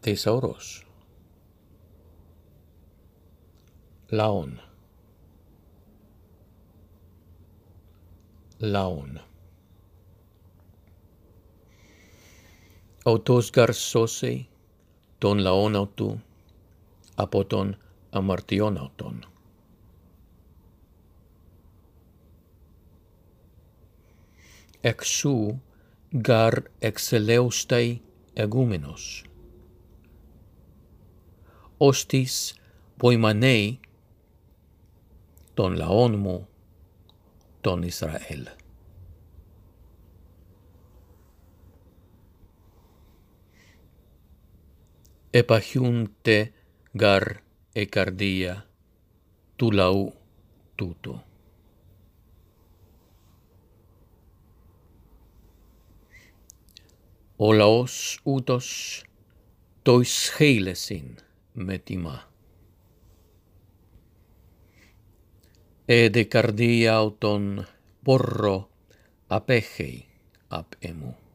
tesoros. Laon. Laon. Autos garsose, ton laon autu, apoton amartion auton. Exu gar exeleustai egumenos. ως τις ποημανέοι των λαών μου, τον Ισραήλ. Επαχιούνται γαρ εκαρδία του λαού τούτου. Ο λαός ούτως το ισχύλεσιν. metima. Ede cardia auton porro apegei ab emu.